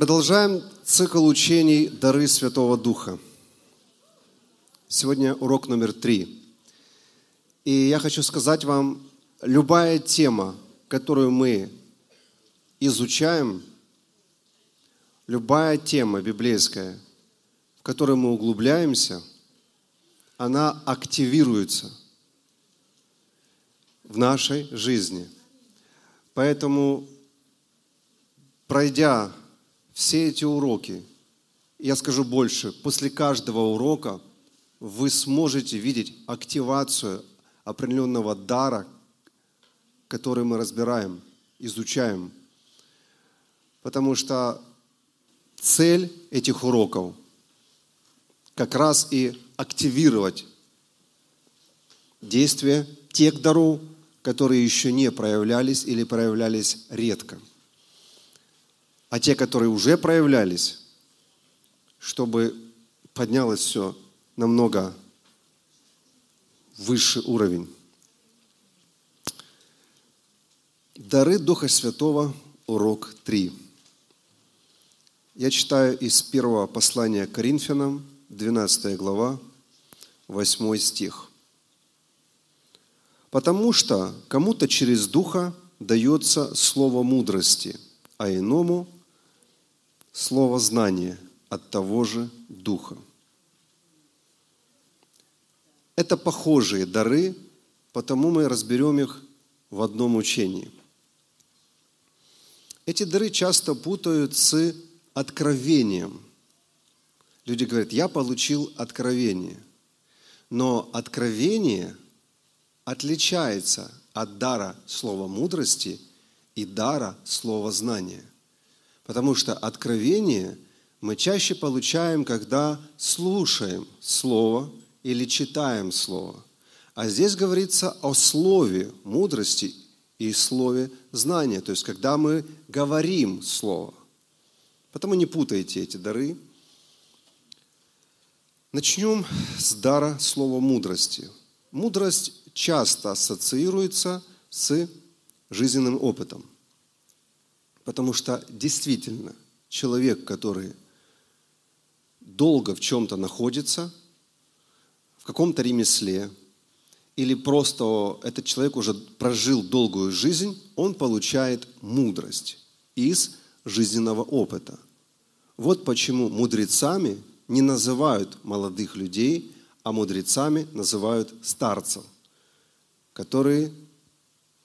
Продолжаем цикл учений «Дары Святого Духа». Сегодня урок номер три. И я хочу сказать вам, любая тема, которую мы изучаем, любая тема библейская, в которой мы углубляемся, она активируется в нашей жизни. Поэтому, пройдя все эти уроки, я скажу больше, после каждого урока вы сможете видеть активацию определенного дара, который мы разбираем, изучаем. Потому что цель этих уроков как раз и активировать действия тех даров, которые еще не проявлялись или проявлялись редко. А те, которые уже проявлялись, чтобы поднялось все намного высший уровень. Дары Духа Святого, урок 3. Я читаю из первого послания Коринфянам, 12 глава, 8 стих. «Потому что кому-то через Духа дается слово мудрости, а иному – слово знания от того же Духа». Это похожие дары, потому мы разберем их в одном учении. Эти дары часто путают с откровением. Люди говорят, я получил откровение. Но откровение отличается от дара слова мудрости и дара слова знания. Потому что откровение мы чаще получаем, когда слушаем Слово – или читаем Слово. А здесь говорится о слове мудрости и слове знания, то есть когда мы говорим Слово. Потому не путайте эти дары. Начнем с дара слова мудрости. Мудрость часто ассоциируется с жизненным опытом. Потому что действительно человек, который долго в чем-то находится, в каком-то ремесле, или просто этот человек уже прожил долгую жизнь, он получает мудрость из жизненного опыта. Вот почему мудрецами не называют молодых людей, а мудрецами называют старцев, которые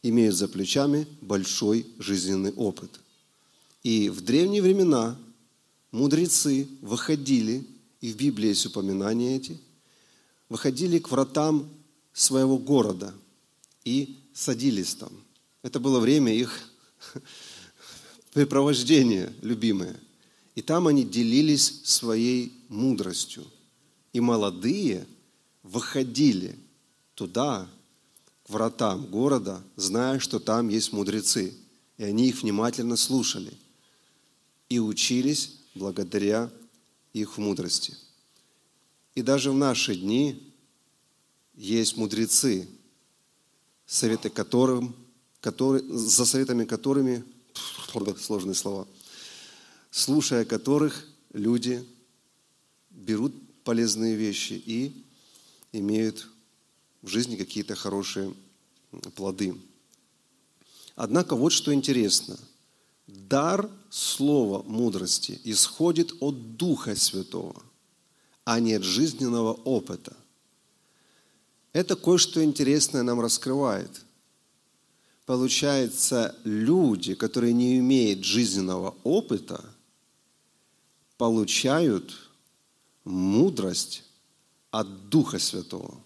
имеют за плечами большой жизненный опыт. И в древние времена мудрецы выходили, и в Библии есть упоминания эти, выходили к вратам своего города и садились там. Это было время их препровождения любимое. И там они делились своей мудростью. И молодые выходили туда, к вратам города, зная, что там есть мудрецы. И они их внимательно слушали и учились благодаря их мудрости. И даже в наши дни есть мудрецы, советы которым, которые, за советами которыми, сложные слова, слушая которых люди берут полезные вещи и имеют в жизни какие-то хорошие плоды. Однако вот что интересно. Дар слова мудрости исходит от Духа Святого – а не от жизненного опыта. Это кое-что интересное нам раскрывает. Получается, люди, которые не имеют жизненного опыта, получают мудрость от Духа Святого.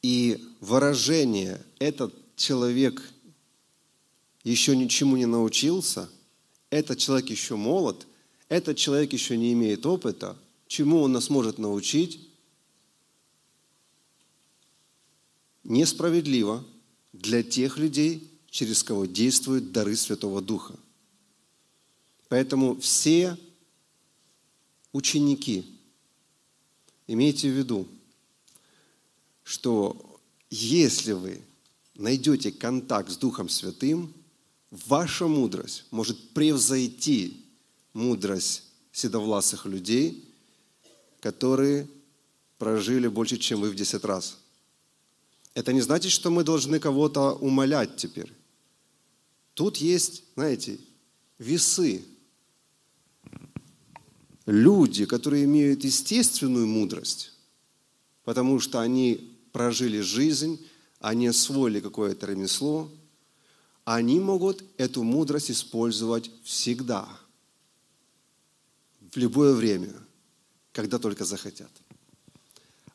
И выражение «этот человек еще ничему не научился», «этот человек еще молод», этот человек еще не имеет опыта, чему он нас может научить, несправедливо для тех людей, через кого действуют дары Святого Духа. Поэтому все ученики, имейте в виду, что если вы найдете контакт с Духом Святым, ваша мудрость может превзойти мудрость седовласых людей, которые прожили больше, чем вы в 10 раз. Это не значит, что мы должны кого-то умолять теперь. Тут есть, знаете, весы. Люди, которые имеют естественную мудрость, потому что они прожили жизнь, они освоили какое-то ремесло, они могут эту мудрость использовать всегда, в любое время, когда только захотят.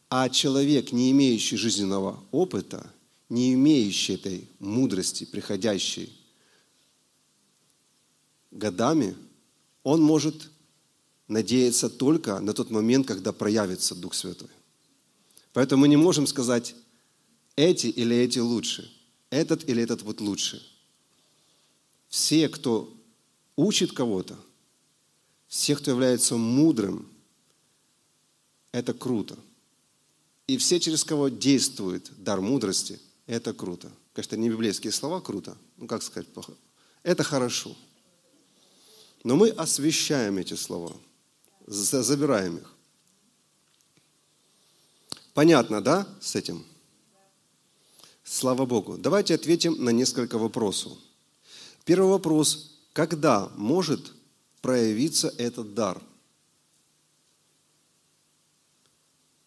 А человек, не имеющий жизненного опыта, не имеющий этой мудрости, приходящей годами, он может надеяться только на тот момент, когда проявится Дух Святой. Поэтому мы не можем сказать, эти или эти лучше, этот или этот вот лучше. Все, кто учит кого-то, все, кто является мудрым, это круто. И все, через кого действует дар мудрости, это круто. Конечно, не библейские слова круто, ну как сказать плохо. Это хорошо. Но мы освещаем эти слова, забираем их. Понятно, да, с этим? Слава Богу. Давайте ответим на несколько вопросов. Первый вопрос. Когда может проявиться этот дар?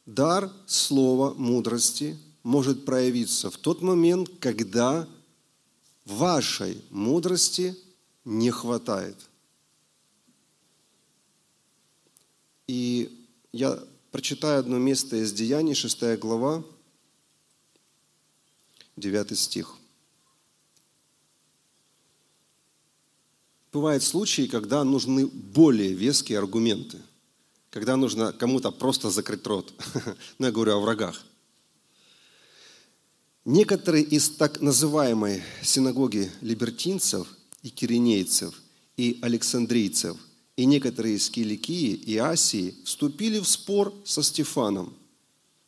Дар слова мудрости может проявиться в тот момент, когда вашей мудрости не хватает. И я прочитаю одно место из Деяний, 6 глава, 9 стих. Бывают случаи, когда нужны более веские аргументы, когда нужно кому-то просто закрыть рот. Ну, я говорю о врагах. Некоторые из так называемой синагоги либертинцев и киринейцев и александрийцев – и некоторые из Киликии и Асии вступили в спор со Стефаном,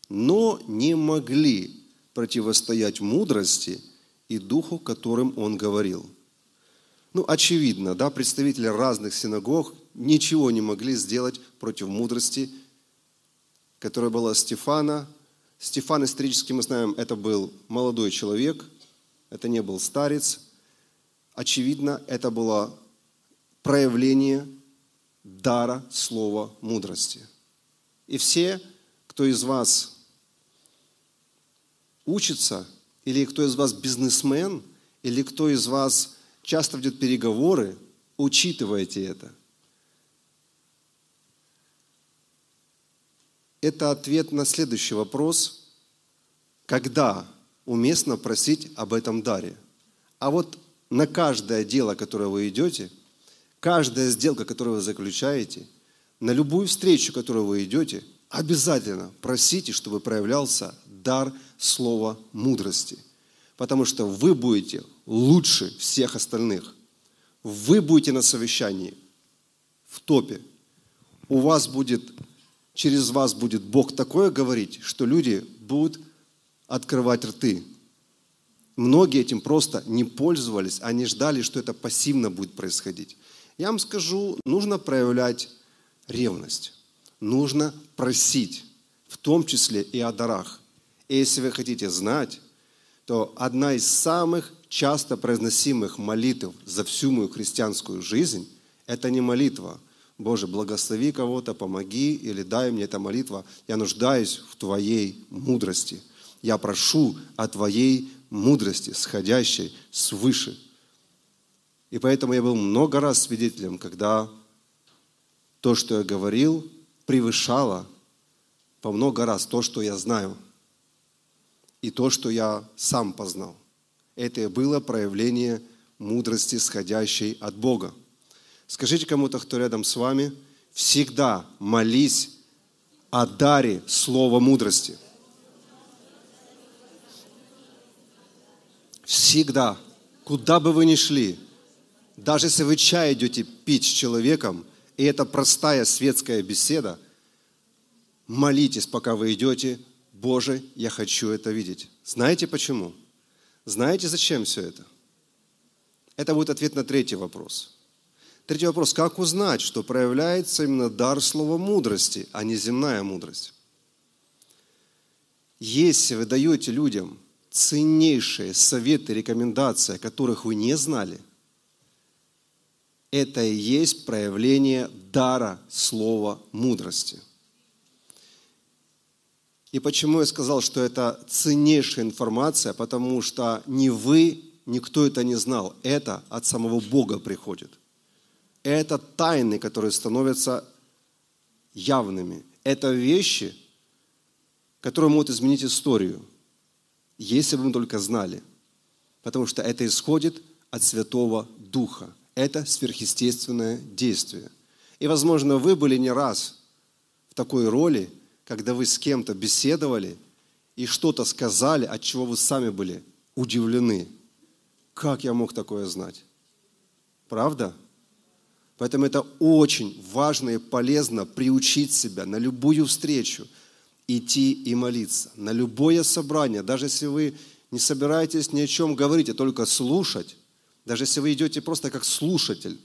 но не могли противостоять мудрости и духу, которым он говорил. Ну, очевидно, да, представители разных синагог ничего не могли сделать против мудрости, которая была Стефана. Стефан исторически мы знаем, это был молодой человек, это не был старец. Очевидно, это было проявление дара слова мудрости. И все, кто из вас учится, или кто из вас бизнесмен, или кто из вас часто ведет переговоры, учитывайте это. Это ответ на следующий вопрос. Когда уместно просить об этом даре? А вот на каждое дело, которое вы идете – Каждая сделка, которую вы заключаете, на любую встречу, которую вы идете, обязательно просите, чтобы проявлялся дар слова мудрости. Потому что вы будете лучше всех остальных. Вы будете на совещании в топе. У вас будет, через вас будет Бог такое говорить, что люди будут открывать рты. Многие этим просто не пользовались, они ждали, что это пассивно будет происходить. Я вам скажу, нужно проявлять ревность. Нужно просить, в том числе и о дарах. И если вы хотите знать, то одна из самых часто произносимых молитв за всю мою христианскую жизнь – это не молитва «Боже, благослови кого-то, помоги» или «дай мне эта молитва». Я нуждаюсь в Твоей мудрости. Я прошу о Твоей мудрости, сходящей свыше – и поэтому я был много раз свидетелем, когда то, что я говорил, превышало по много раз то, что я знаю, и то, что я сам познал. Это и было проявление мудрости, сходящей от Бога. Скажите кому-то, кто рядом с вами, всегда молись о даре слова мудрости. Всегда, куда бы вы ни шли, даже если вы чай идете пить с человеком, и это простая светская беседа, молитесь, пока вы идете, Боже, я хочу это видеть. Знаете почему? Знаете, зачем все это? Это будет ответ на третий вопрос. Третий вопрос. Как узнать, что проявляется именно дар слова мудрости, а не земная мудрость? Если вы даете людям ценнейшие советы, рекомендации, которых вы не знали, это и есть проявление дара слова мудрости. И почему я сказал, что это ценнейшая информация? Потому что не вы, никто это не знал. Это от самого Бога приходит. Это тайны, которые становятся явными. Это вещи, которые могут изменить историю, если бы мы только знали. Потому что это исходит от Святого Духа. Это сверхъестественное действие. И, возможно, вы были не раз в такой роли, когда вы с кем-то беседовали и что-то сказали, от чего вы сами были удивлены. Как я мог такое знать? Правда? Поэтому это очень важно и полезно приучить себя на любую встречу – идти и молиться. На любое собрание, даже если вы не собираетесь ни о чем говорить, а только слушать, даже если вы идете просто как слушатель,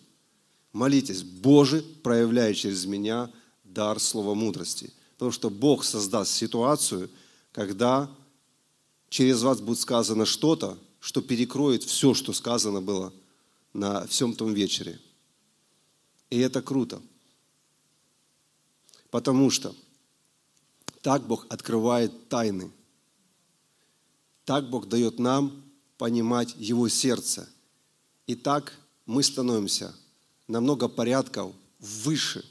молитесь, Боже, проявляй через меня дар слова мудрости. Потому что Бог создаст ситуацию, когда через вас будет сказано что-то, что перекроет все, что сказано было на всем том вечере. И это круто. Потому что так Бог открывает тайны. Так Бог дает нам понимать Его сердце. И так мы становимся намного порядков выше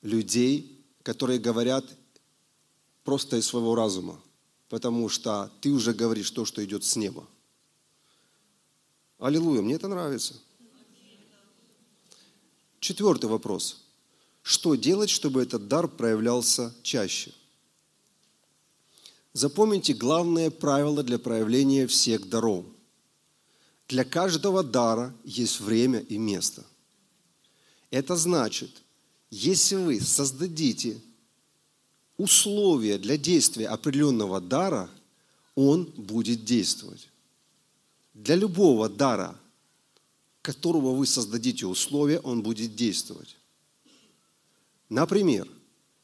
людей, которые говорят просто из своего разума, потому что ты уже говоришь то, что идет с неба. Аллилуйя, мне это нравится. Четвертый вопрос. Что делать, чтобы этот дар проявлялся чаще? Запомните главное правило для проявления всех даров. Для каждого дара есть время и место. Это значит, если вы создадите условия для действия определенного дара, он будет действовать. Для любого дара, которого вы создадите условия, он будет действовать. Например,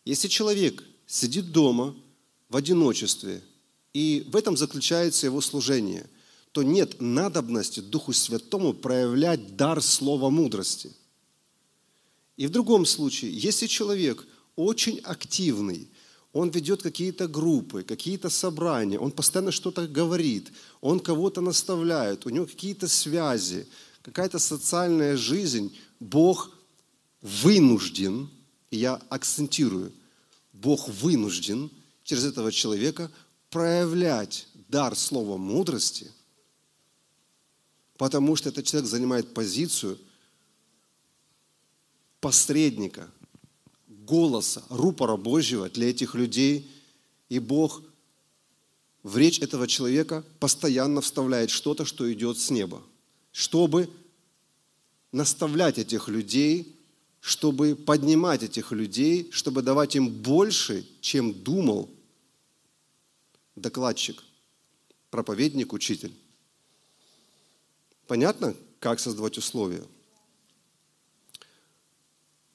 если человек сидит дома в одиночестве, и в этом заключается его служение, то нет надобности Духу Святому проявлять дар слова мудрости. И в другом случае, если человек очень активный, он ведет какие-то группы, какие-то собрания, он постоянно что-то говорит, он кого-то наставляет, у него какие-то связи, какая-то социальная жизнь, Бог вынужден – и я акцентирую, Бог вынужден через этого человека проявлять дар слова мудрости, потому что этот человек занимает позицию посредника, голоса, рупора Божьего для этих людей, и Бог в речь этого человека постоянно вставляет что-то, что идет с неба, чтобы наставлять этих людей чтобы поднимать этих людей, чтобы давать им больше, чем думал докладчик, проповедник, учитель. Понятно, как создавать условия?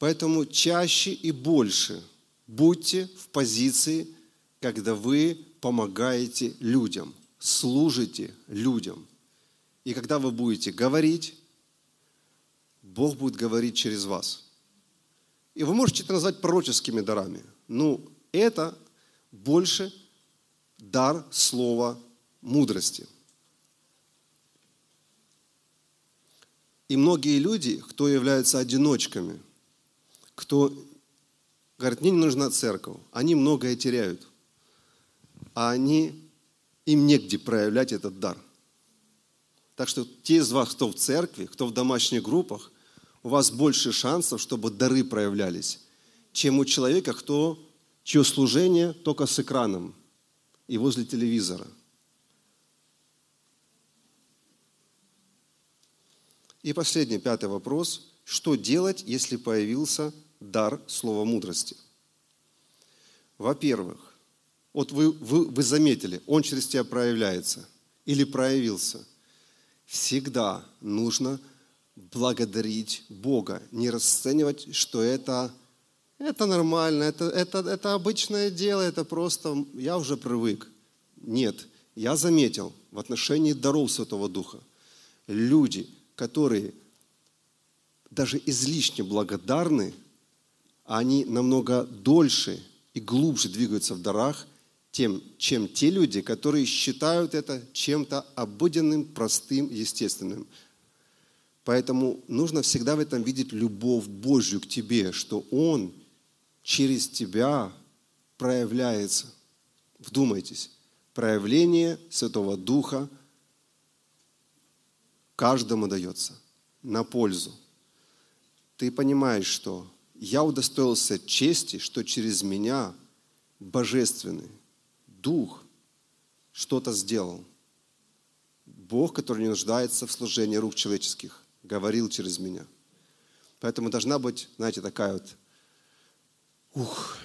Поэтому чаще и больше будьте в позиции, когда вы помогаете людям, служите людям. И когда вы будете говорить, Бог будет говорить через вас – и вы можете это назвать пророческими дарами. Ну, это больше дар слова мудрости. И многие люди, кто являются одиночками, кто говорит, мне не нужна церковь, они многое теряют. А они, им негде проявлять этот дар. Так что те из вас, кто в церкви, кто в домашних группах, у вас больше шансов, чтобы дары проявлялись, чем у человека, кто, чье служение только с экраном и возле телевизора. И последний, пятый вопрос. Что делать, если появился дар слова мудрости? Во-первых, вот вы, вы, вы заметили, он через тебя проявляется или проявился. всегда нужно благодарить Бога, не расценивать, что это, это нормально, это, это, это обычное дело, это просто я уже привык. Нет, я заметил в отношении даров Святого Духа, люди, которые даже излишне благодарны, они намного дольше и глубже двигаются в дарах, тем, чем те люди, которые считают это чем-то обыденным, простым, естественным. Поэтому нужно всегда в этом видеть любовь Божью к тебе, что Он через тебя проявляется. Вдумайтесь, проявление Святого Духа каждому дается на пользу. Ты понимаешь, что я удостоился чести, что через меня Божественный Дух что-то сделал. Бог, который не нуждается в служении рук человеческих, говорил через меня. Поэтому должна быть, знаете, такая вот, ух,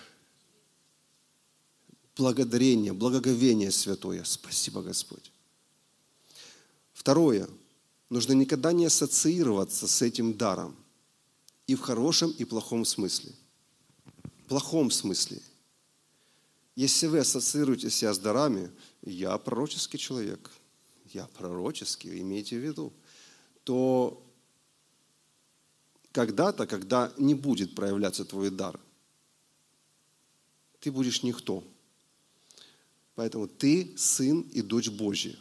благодарение, благоговение святое. Спасибо, Господь. Второе. Нужно никогда не ассоциироваться с этим даром. И в хорошем, и в плохом смысле. В плохом смысле. Если вы ассоциируете себя с дарами, я пророческий человек, я пророческий, имейте в виду, то когда-то, когда не будет проявляться твой дар, ты будешь никто. Поэтому ты сын и дочь Божья.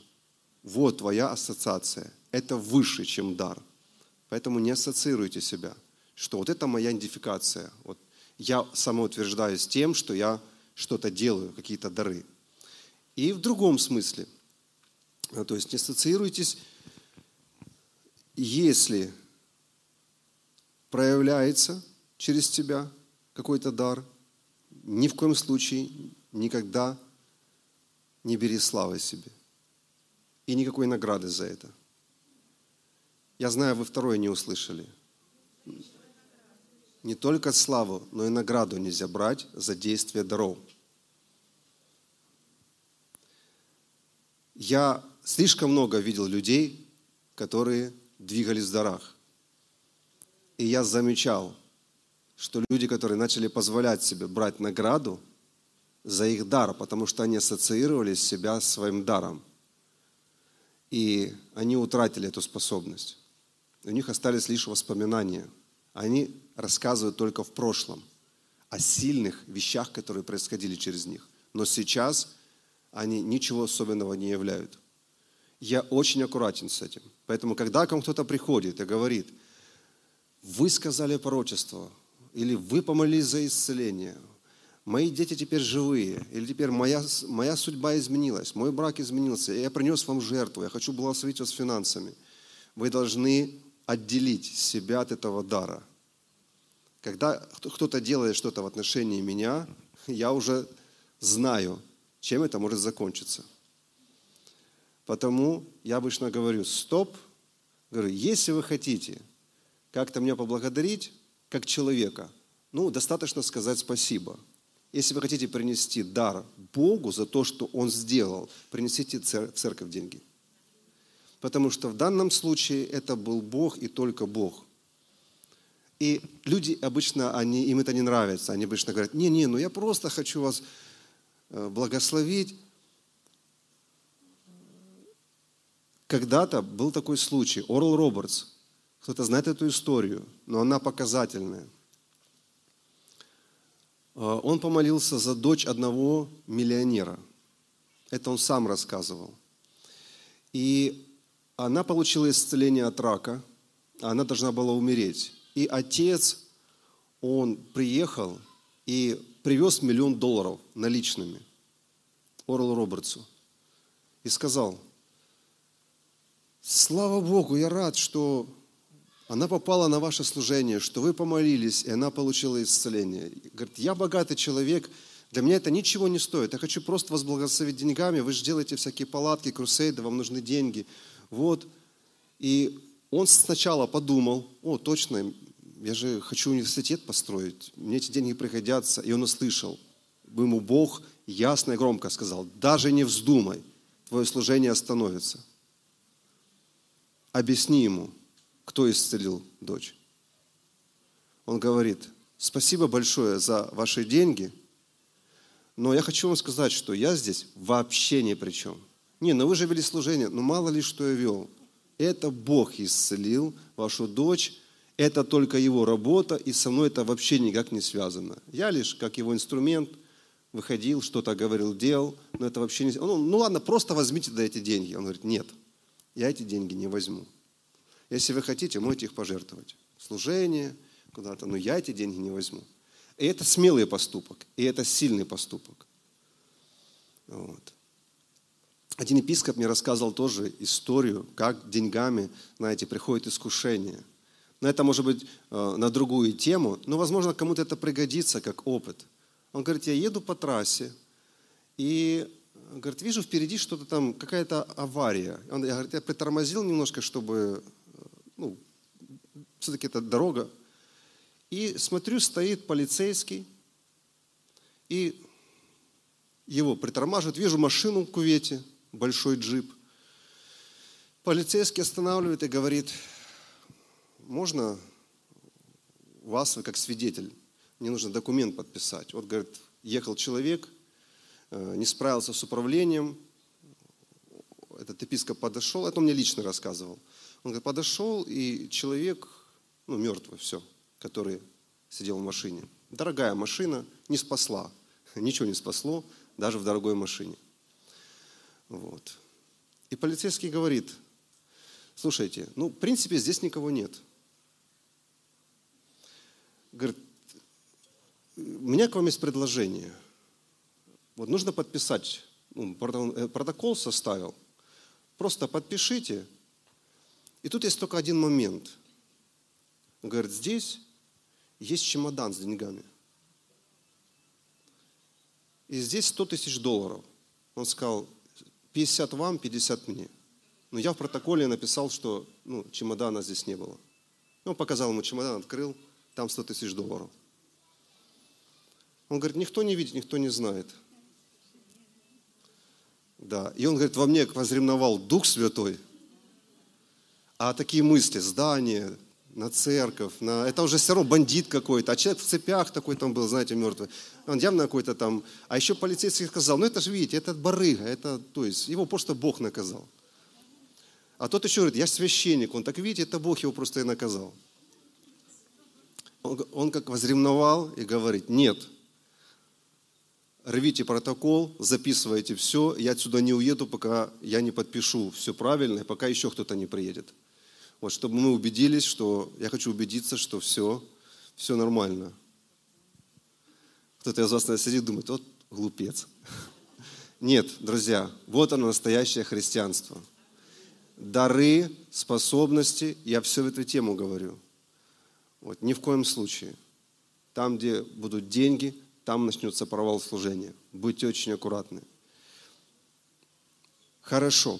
Вот твоя ассоциация. Это выше, чем дар. Поэтому не ассоциируйте себя, что вот это моя идентификация. Вот я самоутверждаюсь тем, что я что-то делаю, какие-то дары. И в другом смысле. А, то есть не ассоциируйтесь, если проявляется через тебя какой-то дар, ни в коем случае никогда не бери славы себе. И никакой награды за это. Я знаю, вы второе не услышали. Не только славу, но и награду нельзя брать за действие даров. Я слишком много видел людей, которые двигались в дарах. И я замечал, что люди, которые начали позволять себе брать награду за их дар, потому что они ассоциировали себя с своим даром. И они утратили эту способность. У них остались лишь воспоминания. Они рассказывают только в прошлом о сильных вещах, которые происходили через них. Но сейчас они ничего особенного не являют. Я очень аккуратен с этим. Поэтому, когда к вам кто-то приходит и говорит, вы сказали пророчество, или вы помолились за исцеление, мои дети теперь живые, или теперь моя, моя судьба изменилась, мой брак изменился, я принес вам жертву, я хочу благословить вас финансами. Вы должны отделить себя от этого дара. Когда кто-то делает что-то в отношении меня, я уже знаю, чем это может закончиться. Потому я обычно говорю, стоп, говорю, если вы хотите как-то меня поблагодарить, как человека, ну, достаточно сказать спасибо. Если вы хотите принести дар Богу за то, что Он сделал, принесите в церковь деньги. Потому что в данном случае это был Бог и только Бог. И люди обычно, они, им это не нравится. Они обычно говорят, не-не, ну я просто хочу вас Э, благословить. Когда-то был такой случай. Орл Робертс. Кто-то знает эту историю, но она показательная. Э, он помолился за дочь одного миллионера. Это он сам рассказывал. И она получила исцеление от рака. Она должна была умереть. И отец, он приехал и привез миллион долларов наличными Орлу Робертсу и сказал, слава Богу, я рад, что она попала на ваше служение, что вы помолились, и она получила исцеление. Говорит, я богатый человек, для меня это ничего не стоит. Я хочу просто вас благословить деньгами. Вы же делаете всякие палатки, крусейды, вам нужны деньги. Вот. И он сначала подумал, о, точно, я же хочу университет построить, мне эти деньги пригодятся. И он услышал, ему Бог ясно и громко сказал, даже не вздумай, твое служение остановится. объясни ему, кто исцелил дочь. Он говорит, спасибо большое за ваши деньги, но я хочу вам сказать, что я здесь вообще ни при чем. Не, ну вы же вели служение, ну мало ли что я вел. Это Бог исцелил вашу дочь, это только его работа, и со мной это вообще никак не связано. Я лишь как его инструмент выходил, что-то говорил, делал, но это вообще не... Ну, ну ладно, просто возьмите да эти деньги. Он говорит, нет, я эти деньги не возьму. Если вы хотите, можете их пожертвовать. Служение, куда-то, но я эти деньги не возьму. И это смелый поступок, и это сильный поступок. Вот. Один епископ мне рассказывал тоже историю, как деньгами, знаете, приходит искушение. Но это может быть э, на другую тему, но, возможно, кому-то это пригодится как опыт. Он говорит, я еду по трассе, и говорит, вижу впереди что-то там, какая-то авария. Он, говорит, я притормозил немножко, чтобы, э, ну, все-таки это дорога. И смотрю, стоит полицейский, и его притормаживают. Вижу машину в кувете, большой джип. Полицейский останавливает и говорит, можно вас как свидетель, мне нужно документ подписать. Вот, говорит, ехал человек, э, не справился с управлением, этот епископ подошел, это он мне лично рассказывал. Он говорит, подошел, и человек, ну, мертвый, все, который сидел в машине. Дорогая машина, не спасла, ничего не спасло, даже в дорогой машине. Вот. И полицейский говорит, слушайте, ну, в принципе, здесь никого нет. Говорит, у меня к вам есть предложение. Вот нужно подписать, ну, э, протокол составил. Просто подпишите. И тут есть только один момент. Говорит, здесь есть чемодан с деньгами. И здесь 100 тысяч долларов. Он сказал, 50 вам, 50 мне. Но я в протоколе написал, что ну, чемодана здесь не было. Он показал ему чемодан, открыл, там 100 тысяч долларов. Он говорит, никто не видит, никто не знает. Да. И он говорит, во мне возревновал Дух Святой. А такие мысли, здание, на церковь, на... это уже все равно бандит какой-то, а человек в цепях такой там был, знаете, мертвый. Он явно какой-то там... А еще полицейский сказал, ну это же, видите, это барыга, это, то есть, его просто Бог наказал. А тот еще говорит, я священник, он так, видите, это Бог его просто и наказал. Он, он как возревновал и говорит, нет, рвите протокол, записывайте все, я отсюда не уеду, пока я не подпишу все правильно, пока еще кто-то не приедет. Вот, чтобы мы убедились, что я хочу убедиться, что все, все нормально. Кто-то из вас наверное, сидит и думает, вот глупец. Нет, друзья, вот оно настоящее христианство. Дары, способности, я все эту тему говорю. Вот, ни в коем случае. Там, где будут деньги, там начнется провал служения. Будьте очень аккуратны. Хорошо.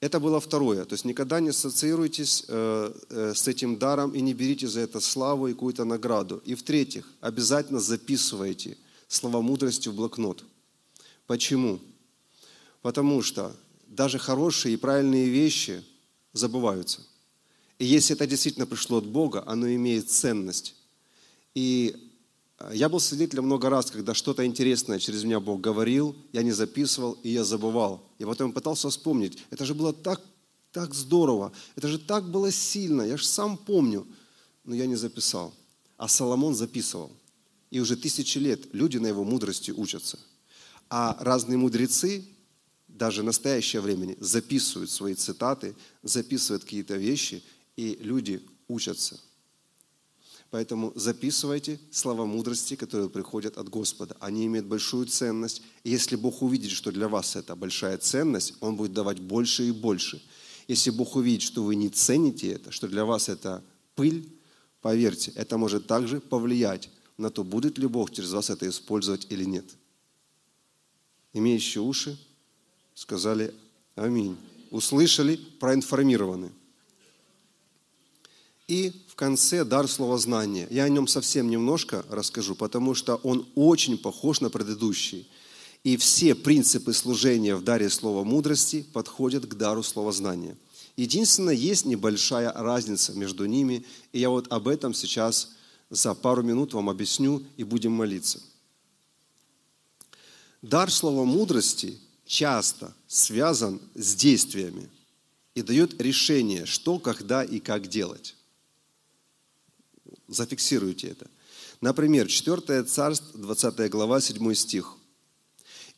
Это было второе. То есть никогда не ассоциируйтесь э, э, с этим даром и не берите за это славу и какую-то награду. И в-третьих, обязательно записывайте слова мудрости в блокнот. Почему? Потому что даже хорошие и правильные вещи забываются. И если это действительно пришло от Бога, оно имеет ценность. И я был свидетелем много раз, когда что-то интересное через меня Бог говорил, я не записывал, и я забывал. И потом пытался вспомнить. Это же было так, так здорово, это же так было сильно, я же сам помню. Но я не записал. А Соломон записывал. И уже тысячи лет люди на его мудрости учатся. А разные мудрецы, даже в настоящее время, записывают свои цитаты, записывают какие-то вещи, и люди учатся. Поэтому записывайте слова мудрости, которые приходят от Господа. Они имеют большую ценность. И если Бог увидит, что для вас это большая ценность, Он будет давать больше и больше. Если Бог увидит, что вы не цените это, что для вас это пыль, поверьте, это может также повлиять на то, будет ли Бог через вас это использовать или нет. Имеющие уши сказали «Аминь». Услышали, проинформированы. И в конце дар словознания. Я о нем совсем немножко расскажу, потому что он очень похож на предыдущий. И все принципы служения в даре слова мудрости подходят к дару словознания. Единственное, есть небольшая разница между ними, и я вот об этом сейчас за пару минут вам объясню и будем молиться. Дар слова мудрости часто связан с действиями и дает решение, что, когда и как делать. Зафиксируйте это. Например, 4 царство, 20 глава, 7 стих.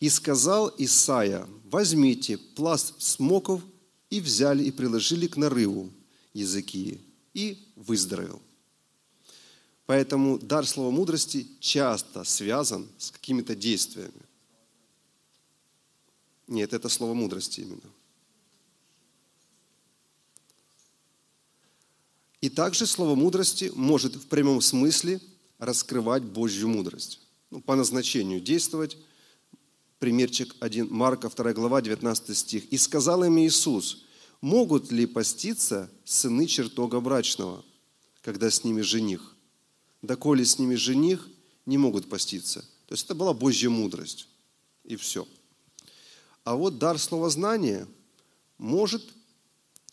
«И сказал Исаия, возьмите пласт смоков, и взяли и приложили к нарыву языки, и выздоровел». Поэтому дар слова мудрости часто связан с какими-то действиями. Нет, это слово мудрости именно. И также слово мудрости может в прямом смысле раскрывать Божью мудрость. Ну, по назначению действовать. Примерчик 1, Марка 2 глава, 19 стих. «И сказал им Иисус, могут ли поститься сыны чертога брачного, когда с ними жених? Доколе с ними жених, не могут поститься». То есть это была Божья мудрость. И все. А вот дар слова знания может,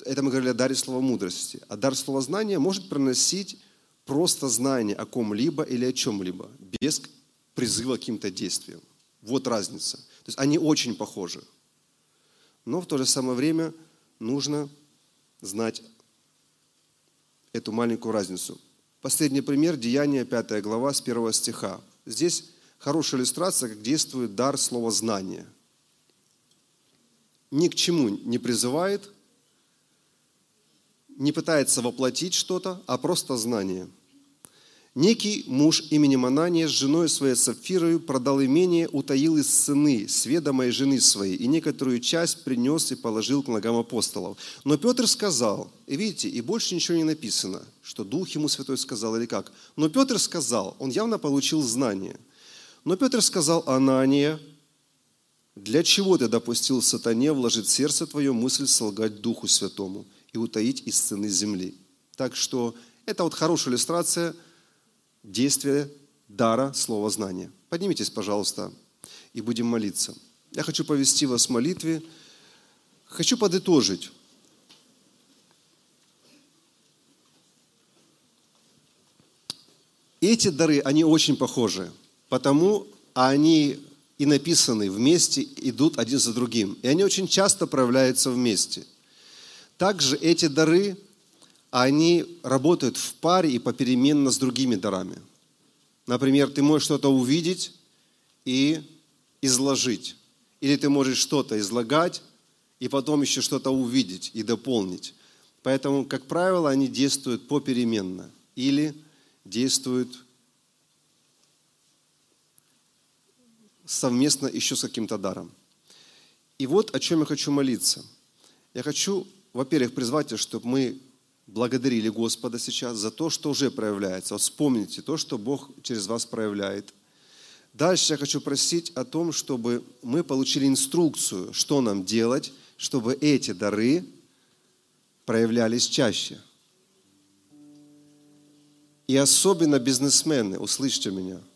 это мы говорили о даре слова мудрости, а дар слова знания может приносить просто знание о ком-либо или о чем-либо, без призыва к каким-то действиям. Вот разница. То есть они очень похожи. Но в то же самое время нужно знать эту маленькую разницу. Последний пример – Деяние 5 глава с 1 стиха. Здесь хорошая иллюстрация, как действует дар слова знания ни к чему не призывает, не пытается воплотить что-то, а просто знание. Некий муж именем Анания с женой своей Сапфирою продал имение, утаил из сыны, сведомой жены своей, и некоторую часть принес и положил к ногам апостолов. Но Петр сказал, и видите, и больше ничего не написано, что Дух ему Святой сказал или как. Но Петр сказал, он явно получил знание. Но Петр сказал, Анания, для чего ты допустил сатане вложить в сердце твое мысль солгать Духу Святому и утаить из цены земли? Так что это вот хорошая иллюстрация действия дара слова знания. Поднимитесь, пожалуйста, и будем молиться. Я хочу повести вас в молитве. Хочу подытожить. Эти дары, они очень похожи, потому они и написаны вместе идут один за другим. И они очень часто проявляются вместе. Также эти дары, они работают в паре и попеременно с другими дарами. Например, ты можешь что-то увидеть и изложить. Или ты можешь что-то излагать и потом еще что-то увидеть и дополнить. Поэтому, как правило, они действуют попеременно или действуют совместно еще с каким-то даром. И вот о чем я хочу молиться. Я хочу, во-первых, призвать чтобы мы благодарили Господа сейчас за то, что уже проявляется. Вот вспомните то, что Бог через вас проявляет. Дальше я хочу просить о том, чтобы мы получили инструкцию, что нам делать, чтобы эти дары проявлялись чаще. И особенно бизнесмены, услышьте меня –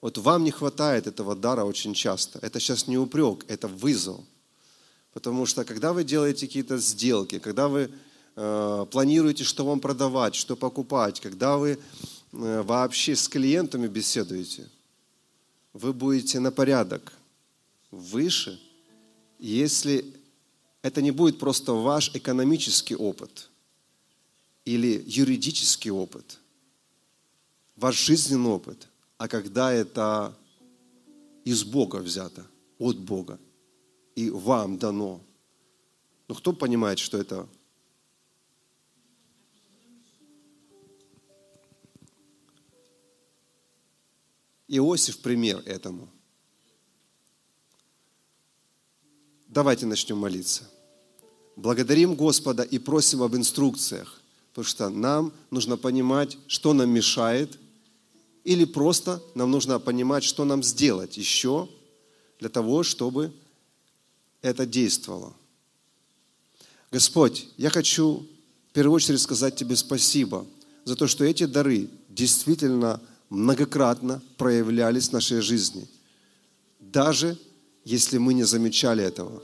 вот вам не хватает этого дара очень часто. Это сейчас не упрек, это вызов. Потому что когда вы делаете какие-то сделки, когда вы э, планируете, что вам продавать, что покупать, когда вы э, вообще с клиентами беседуете, вы будете на порядок выше, если это не будет просто ваш экономический опыт или юридический опыт, ваш жизненный опыт – а когда это из Бога взято, от Бога, и вам дано. Ну, кто понимает, что это Иосиф пример этому. Давайте начнем молиться. Благодарим Господа и просим об инструкциях, потому что нам нужно понимать, что нам мешает – или просто нам нужно понимать, что нам сделать еще для того, чтобы это действовало. Господь, я хочу в первую очередь сказать Тебе спасибо за то, что эти дары действительно многократно проявлялись в нашей жизни, даже если мы не замечали этого.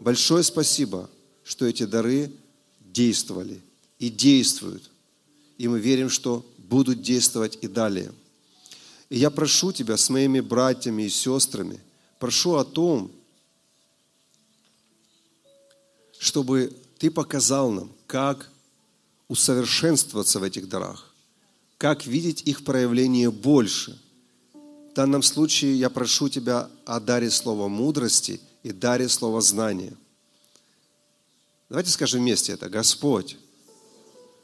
Большое спасибо, что эти дары действовали и действуют. И мы верим, что будут действовать и далее. И я прошу Тебя с моими братьями и сестрами, прошу о том, чтобы Ты показал нам, как усовершенствоваться в этих дарах, как видеть их проявление больше. В данном случае я прошу Тебя о даре слова мудрости и даре слова знания. Давайте скажем вместе это. Господь,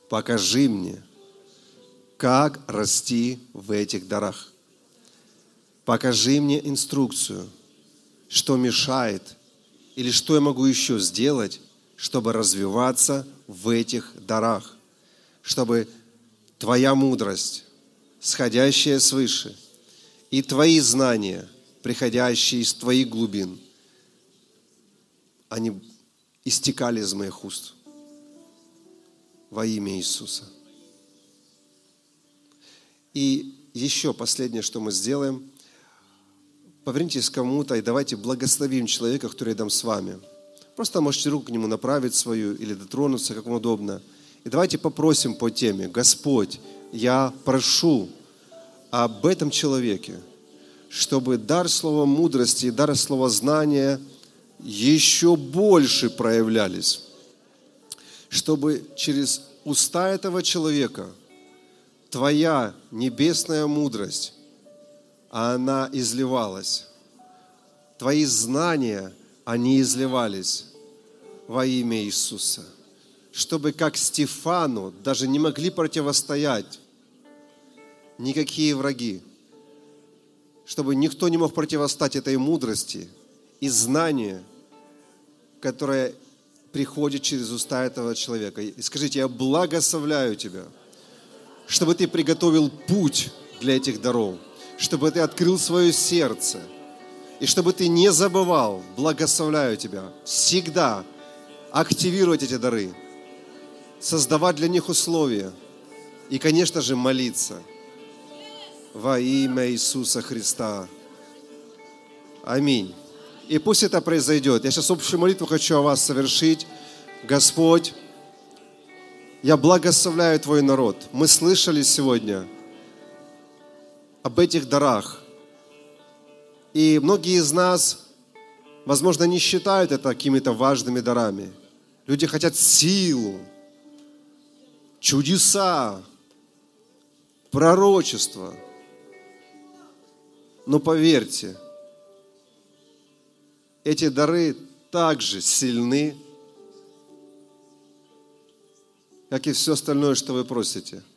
покажи мне, как расти в этих дарах. Покажи мне инструкцию, что мешает или что я могу еще сделать, чтобы развиваться в этих дарах, чтобы Твоя мудрость, сходящая свыше, и Твои знания, приходящие из Твоих глубин, они истекали из моих уст во имя Иисуса. И еще последнее, что мы сделаем, повернитесь к кому-то и давайте благословим человека, который рядом с вами – Просто можете руку к нему направить свою или дотронуться, как вам удобно. И давайте попросим по теме, Господь, я прошу об этом человеке, чтобы дар слова мудрости и дар слова знания еще больше проявлялись, чтобы через уста этого человека твоя небесная мудрость, она изливалась, твои знания – они изливались во имя Иисуса. Чтобы как Стефану даже не могли противостоять никакие враги. Чтобы никто не мог противостать этой мудрости и знанию, которое приходит через уста этого человека. И скажите, я благословляю тебя, чтобы ты приготовил путь для этих даров, чтобы ты открыл свое сердце – и чтобы ты не забывал, благословляю тебя, всегда активировать эти дары, создавать для них условия и, конечно же, молиться во имя Иисуса Христа. Аминь. И пусть это произойдет. Я сейчас общую молитву хочу о вас совершить. Господь, я благословляю Твой народ. Мы слышали сегодня об этих дарах – и многие из нас, возможно, не считают это какими-то важными дарами. Люди хотят силу, чудеса, пророчество. Но поверьте, эти дары также сильны, как и все остальное, что вы просите –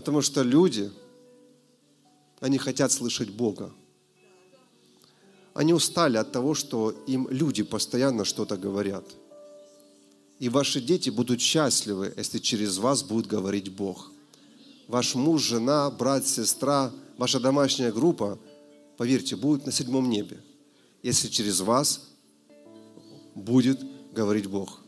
Потому что люди, они хотят слышать Бога. Они устали от того, что им люди постоянно что-то говорят. И ваши дети будут счастливы, если через вас будет говорить Бог. Ваш муж, жена, брат, сестра, ваша домашняя группа, поверьте, будет на седьмом небе, если через вас будет говорить Бог.